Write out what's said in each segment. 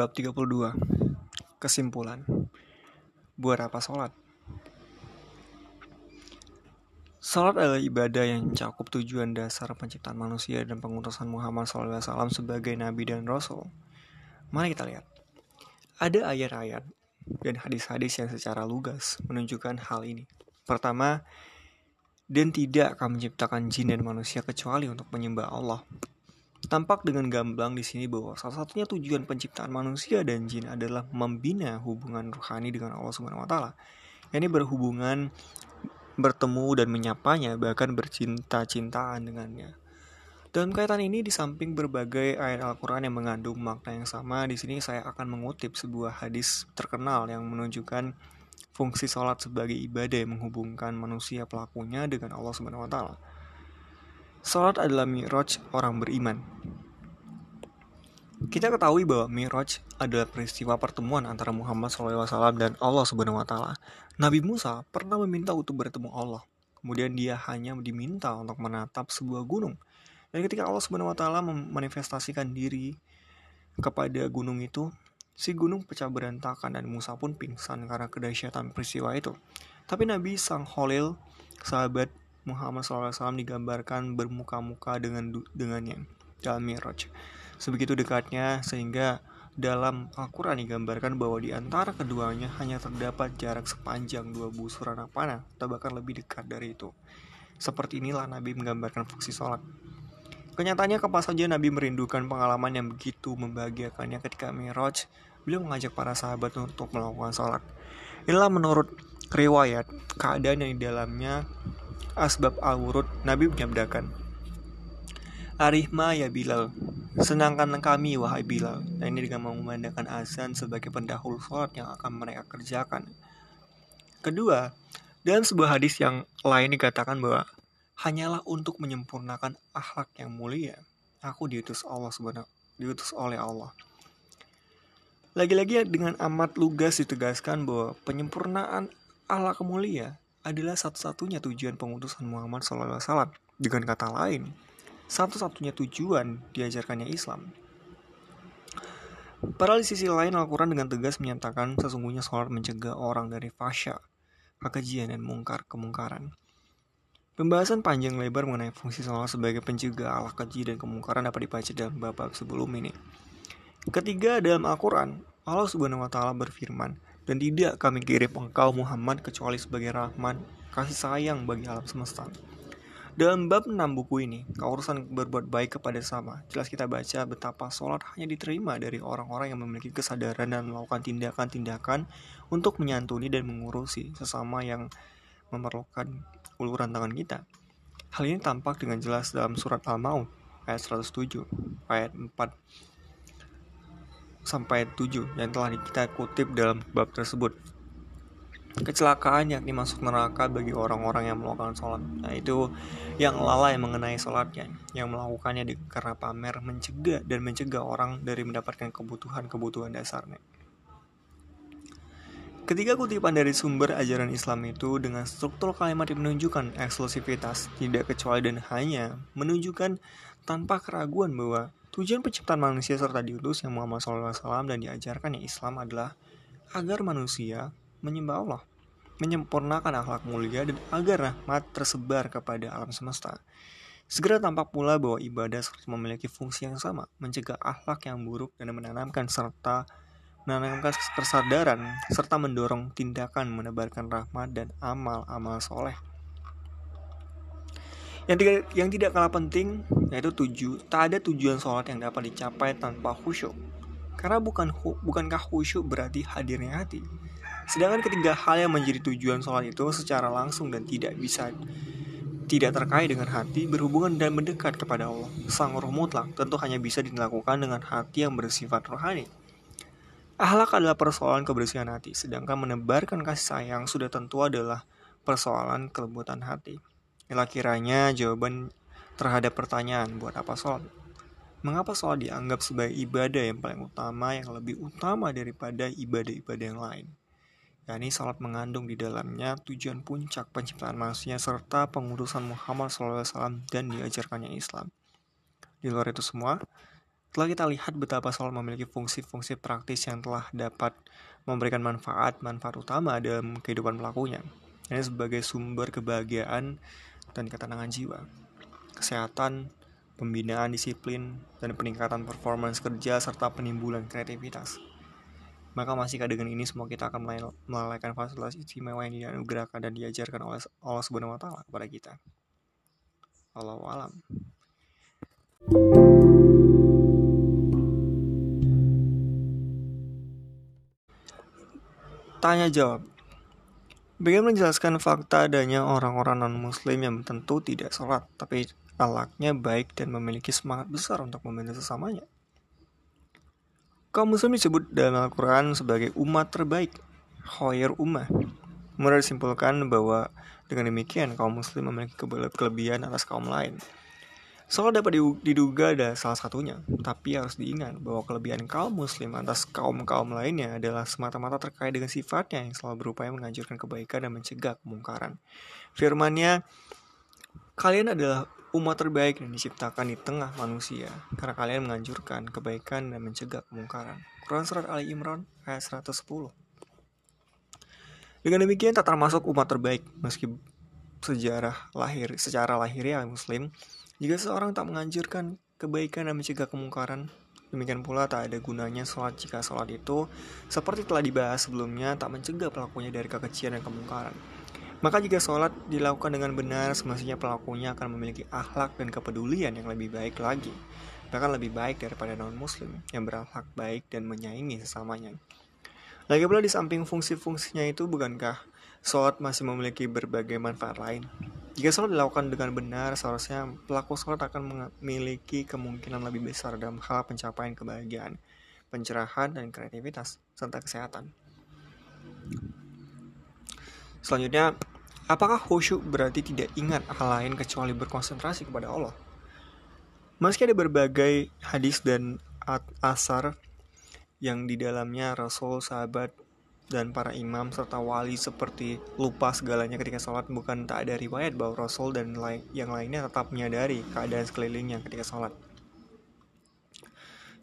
Bab 32 Kesimpulan Buat apa sholat? Sholat adalah ibadah yang mencakup tujuan dasar penciptaan manusia dan pengutusan Muhammad SAW sebagai Nabi dan Rasul. Mari kita lihat. Ada ayat-ayat dan hadis-hadis yang secara lugas menunjukkan hal ini. Pertama, dan tidak akan menciptakan jin dan manusia kecuali untuk menyembah Allah. Tampak dengan gamblang di sini bahwa salah satunya tujuan penciptaan manusia dan jin adalah membina hubungan rohani dengan Allah Subhanahu wa taala. Ini berhubungan bertemu dan menyapanya bahkan bercinta-cintaan dengannya. Dalam kaitan ini di samping berbagai ayat Al-Qur'an yang mengandung makna yang sama, di sini saya akan mengutip sebuah hadis terkenal yang menunjukkan fungsi sholat sebagai ibadah yang menghubungkan manusia pelakunya dengan Allah Subhanahu wa taala. Salat adalah miraj orang beriman. Kita ketahui bahwa miraj adalah peristiwa pertemuan antara Muhammad SAW dan Allah Subhanahu Wa Taala. Nabi Musa pernah meminta untuk bertemu Allah. Kemudian dia hanya diminta untuk menatap sebuah gunung. Dan ketika Allah Subhanahu Wa Taala memanifestasikan diri kepada gunung itu, si gunung pecah berantakan dan Musa pun pingsan karena kedahsyatan peristiwa itu. Tapi Nabi Sang Holil, sahabat Muhammad SAW digambarkan bermuka-muka dengan dengannya dalam Miraj. Sebegitu dekatnya sehingga dalam Al-Quran digambarkan bahwa di antara keduanya hanya terdapat jarak sepanjang dua busur anak panah atau bahkan lebih dekat dari itu. Seperti inilah Nabi menggambarkan fungsi sholat. Kenyataannya kapan saja Nabi merindukan pengalaman yang begitu membahagiakannya ketika Miraj, beliau mengajak para sahabat untuk melakukan sholat. Inilah menurut riwayat keadaan yang di dalamnya asbab al-wurud, Nabi menyabdakan, Arihma ya Bilal, senangkan kami wahai Bilal. Dan ini dengan mengumandangkan azan sebagai pendahulu sholat yang akan mereka kerjakan. Kedua, dalam sebuah hadis yang lain dikatakan bahwa hanyalah untuk menyempurnakan akhlak yang mulia. Aku diutus Allah sebenarnya, diutus oleh Allah. Lagi-lagi dengan amat lugas ditegaskan bahwa penyempurnaan akhlak mulia adalah satu-satunya tujuan pengutusan Muhammad SAW. Dengan kata lain, satu-satunya tujuan diajarkannya Islam. Padahal di sisi lain Al-Quran dengan tegas menyatakan sesungguhnya sholat mencegah orang dari fasya, kekejian dan mungkar kemungkaran. Pembahasan panjang lebar mengenai fungsi sholat sebagai pencegah Allah keji dan kemungkaran dapat dibaca dalam bab sebelum ini. Ketiga dalam Al-Quran, Allah Subhanahu wa taala berfirman, dan tidak kami kirim engkau Muhammad kecuali sebagai rahman, kasih sayang bagi alam semesta. Dalam bab 6 buku ini, keurusan berbuat baik kepada sama. Jelas kita baca betapa sholat hanya diterima dari orang-orang yang memiliki kesadaran dan melakukan tindakan-tindakan untuk menyantuni dan mengurusi sesama yang memerlukan uluran tangan kita. Hal ini tampak dengan jelas dalam surat Al-Maun ayat 107, ayat 4 sampai 7 yang telah kita kutip dalam bab tersebut. Kecelakaan yakni masuk neraka bagi orang-orang yang melakukan sholat. Nah itu yang lalai mengenai sholatnya, yang melakukannya di, karena pamer mencegah dan mencegah orang dari mendapatkan kebutuhan-kebutuhan dasarnya. Ketika kutipan dari sumber ajaran Islam itu dengan struktur kalimat yang menunjukkan eksklusivitas, tidak kecuali dan hanya menunjukkan tanpa keraguan bahwa Tujuan penciptaan manusia serta diutus yang Muhammad SAW dan diajarkan yang Islam adalah agar manusia menyembah Allah, menyempurnakan akhlak mulia dan agar rahmat tersebar kepada alam semesta. Segera tampak pula bahwa ibadah memiliki fungsi yang sama, mencegah akhlak yang buruk dan menanamkan serta menanamkan kesadaran serta mendorong tindakan menebarkan rahmat dan amal-amal soleh. Yang tidak, yang tidak kalah penting yaitu tuju, tak ada tujuan sholat yang dapat dicapai tanpa khusyuk. Karena bukan bukankah khusyuk berarti hadirnya hati. Sedangkan ketiga hal yang menjadi tujuan sholat itu secara langsung dan tidak bisa tidak terkait dengan hati berhubungan dan mendekat kepada Allah. Sang roh mutlak tentu hanya bisa dilakukan dengan hati yang bersifat rohani. Ahlak adalah persoalan kebersihan hati, sedangkan menebarkan kasih sayang sudah tentu adalah persoalan kelembutan hati. Inilah kiranya jawaban terhadap pertanyaan buat apa sholat. Mengapa sholat dianggap sebagai ibadah yang paling utama yang lebih utama daripada ibadah-ibadah yang lain? yakni sholat mengandung di dalamnya tujuan puncak penciptaan manusia serta pengurusan Muhammad SAW dan diajarkannya Islam. Di luar itu semua, Setelah kita lihat betapa sholat memiliki fungsi-fungsi praktis yang telah dapat memberikan manfaat-manfaat utama dalam kehidupan pelakunya. Ini sebagai sumber kebahagiaan dan ketenangan jiwa, kesehatan, pembinaan disiplin, dan peningkatan performance kerja serta penimbulan kreativitas. Maka masih dengan ini semua kita akan melalaikan fasilitas istimewa yang dianugerahkan dan diajarkan oleh Allah Subhanahu wa taala kepada kita. Allah alam. Tanya jawab. Bagaimana menjelaskan fakta adanya orang-orang non-muslim yang tentu tidak sholat, tapi alaknya baik dan memiliki semangat besar untuk membantu sesamanya? Kaum muslim disebut dalam Al-Quran sebagai umat terbaik, khoir ummah. Mereka disimpulkan bahwa dengan demikian kaum muslim memiliki kelebihan atas kaum lain. Soal dapat diduga ada salah satunya, tapi harus diingat bahwa kelebihan kaum muslim atas kaum-kaum lainnya adalah semata-mata terkait dengan sifatnya yang selalu berupaya menganjurkan kebaikan dan mencegah kemungkaran. Firmannya, kalian adalah umat terbaik yang diciptakan di tengah manusia karena kalian menganjurkan kebaikan dan mencegah kemungkaran. Quran Surat Ali Imran ayat 110 Dengan demikian tak termasuk umat terbaik meski sejarah lahir secara lahiriah muslim jika seorang tak menganjurkan kebaikan dan mencegah kemungkaran Demikian pula tak ada gunanya sholat jika sholat itu seperti telah dibahas sebelumnya tak mencegah pelakunya dari kekejian dan kemungkaran. Maka jika sholat dilakukan dengan benar, semestinya pelakunya akan memiliki akhlak dan kepedulian yang lebih baik lagi. Bahkan lebih baik daripada non-muslim yang berakhlak baik dan menyaingi sesamanya. Lagi pula di samping fungsi-fungsinya itu bukankah sholat masih memiliki berbagai manfaat lain? Jika sholat dilakukan dengan benar, seharusnya pelaku sholat akan memiliki kemungkinan lebih besar dalam hal pencapaian kebahagiaan, pencerahan, dan kreativitas, serta kesehatan. Selanjutnya, Apakah khusyuk berarti tidak ingat hal lain kecuali berkonsentrasi kepada Allah? Meski ada berbagai hadis dan asar yang di dalamnya Rasul, sahabat, dan para imam serta wali seperti lupa segalanya ketika sholat bukan tak ada riwayat bahwa Rasul dan yang lainnya tetap menyadari keadaan sekelilingnya ketika sholat.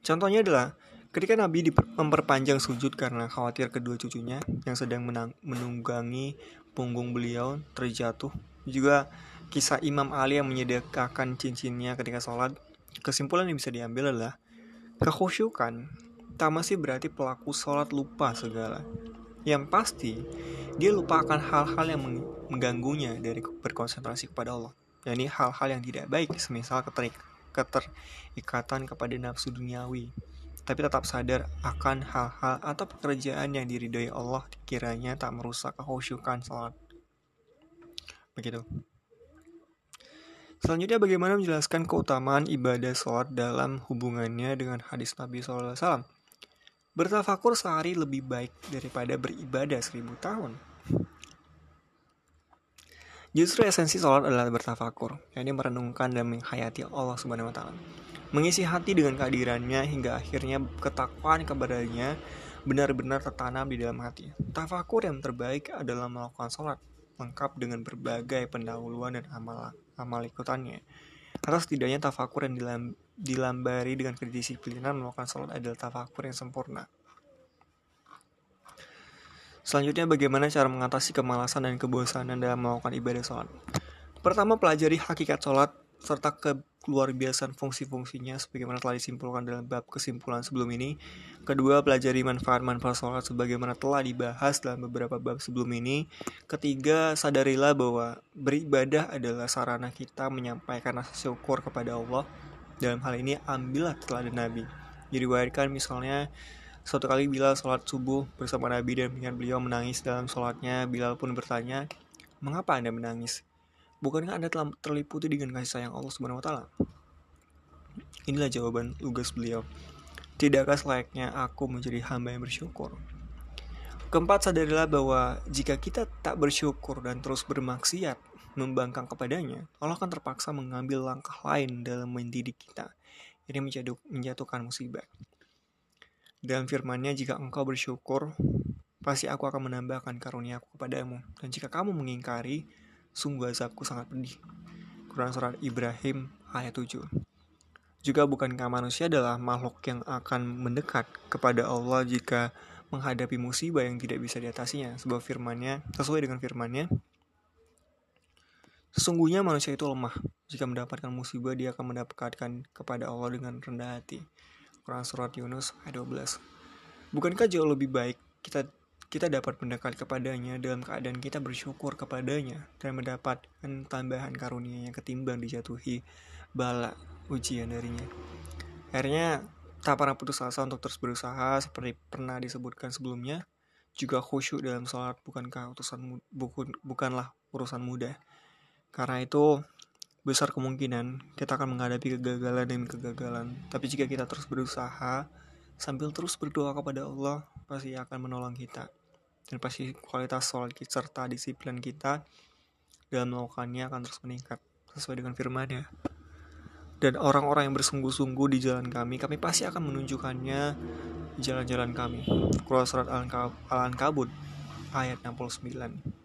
Contohnya adalah ketika Nabi memperpanjang sujud karena khawatir kedua cucunya yang sedang menunggangi punggung beliau terjatuh. Juga kisah Imam Ali yang menyediakan cincinnya ketika sholat. Kesimpulan yang bisa diambil adalah kekhusyukan tak masih berarti pelaku sholat lupa segala. Yang pasti, dia lupa akan hal-hal yang mengganggunya dari berkonsentrasi kepada Allah. Yani hal-hal yang tidak baik, semisal keterik, keterikatan kepada nafsu duniawi, tapi tetap sadar akan hal-hal atau pekerjaan yang diridhoi Allah kiranya tak merusak kehusyukan salat. Begitu. Selanjutnya bagaimana menjelaskan keutamaan ibadah sholat dalam hubungannya dengan hadis Nabi SAW. Bertafakur sehari lebih baik daripada beribadah seribu tahun. Justru esensi sholat adalah bertafakur, yakni merenungkan dan menghayati Allah Subhanahu Wa Taala mengisi hati dengan kehadirannya hingga akhirnya ketakwaan kepadanya benar-benar tertanam di dalam hati. Tafakur yang terbaik adalah melakukan sholat, lengkap dengan berbagai pendahuluan dan amal, amal ikutannya. Atau setidaknya tafakur yang dilam, dilambari dengan kedisiplinan melakukan sholat adalah tafakur yang sempurna. Selanjutnya bagaimana cara mengatasi kemalasan dan kebosanan dalam melakukan ibadah sholat. Pertama, pelajari hakikat sholat serta ke luar biasa fungsi-fungsinya sebagaimana telah disimpulkan dalam bab kesimpulan sebelum ini. Kedua, pelajari manfaat-manfaat sholat sebagaimana telah dibahas dalam beberapa bab sebelum ini. Ketiga, sadarilah bahwa beribadah adalah sarana kita menyampaikan rasa syukur kepada Allah. Dalam hal ini, ambillah teladan Nabi. Diriwayatkan misalnya, suatu kali Bilal sholat subuh bersama Nabi dan mengingat beliau menangis dalam sholatnya, Bilal pun bertanya, Mengapa Anda menangis? Bukankah Anda telah terliputi dengan kasih sayang Allah Subhanahu wa taala? Inilah jawaban lugas beliau. Tidakkah selayaknya aku menjadi hamba yang bersyukur? Keempat, sadarilah bahwa jika kita tak bersyukur dan terus bermaksiat, membangkang kepadanya, Allah akan terpaksa mengambil langkah lain dalam mendidik kita. Ini menjatuhkan musibah. Dalam firmannya, jika engkau bersyukur, pasti aku akan menambahkan karunia aku kepadamu. Dan jika kamu mengingkari, sungguh azabku sangat pedih. Quran Surat Ibrahim ayat 7 Juga bukankah manusia adalah makhluk yang akan mendekat kepada Allah jika menghadapi musibah yang tidak bisa diatasinya. Sebuah firmannya, sesuai dengan firmannya, Sesungguhnya manusia itu lemah. Jika mendapatkan musibah, dia akan mendapatkan kepada Allah dengan rendah hati. Quran Surat Yunus ayat 12 Bukankah jauh lebih baik kita kita dapat mendekat kepadanya dalam keadaan kita bersyukur kepadanya dan mendapatkan tambahan karunia yang ketimbang dijatuhi bala ujian darinya. Akhirnya tak pernah putus asa untuk terus berusaha seperti pernah disebutkan sebelumnya. Juga khusyuk dalam sholat bukankah utusan bukan, bukanlah urusan mudah. Karena itu besar kemungkinan kita akan menghadapi kegagalan demi kegagalan. Tapi jika kita terus berusaha sambil terus berdoa kepada Allah, pasti akan menolong kita. Dan pasti kualitas kita serta disiplin kita dalam melakukannya akan terus meningkat sesuai dengan firman-Nya dan orang-orang yang bersungguh-sungguh di jalan kami, kami pasti akan menunjukkannya jalan-jalan kami. Keluar surat Al-Ankabut ayat 69.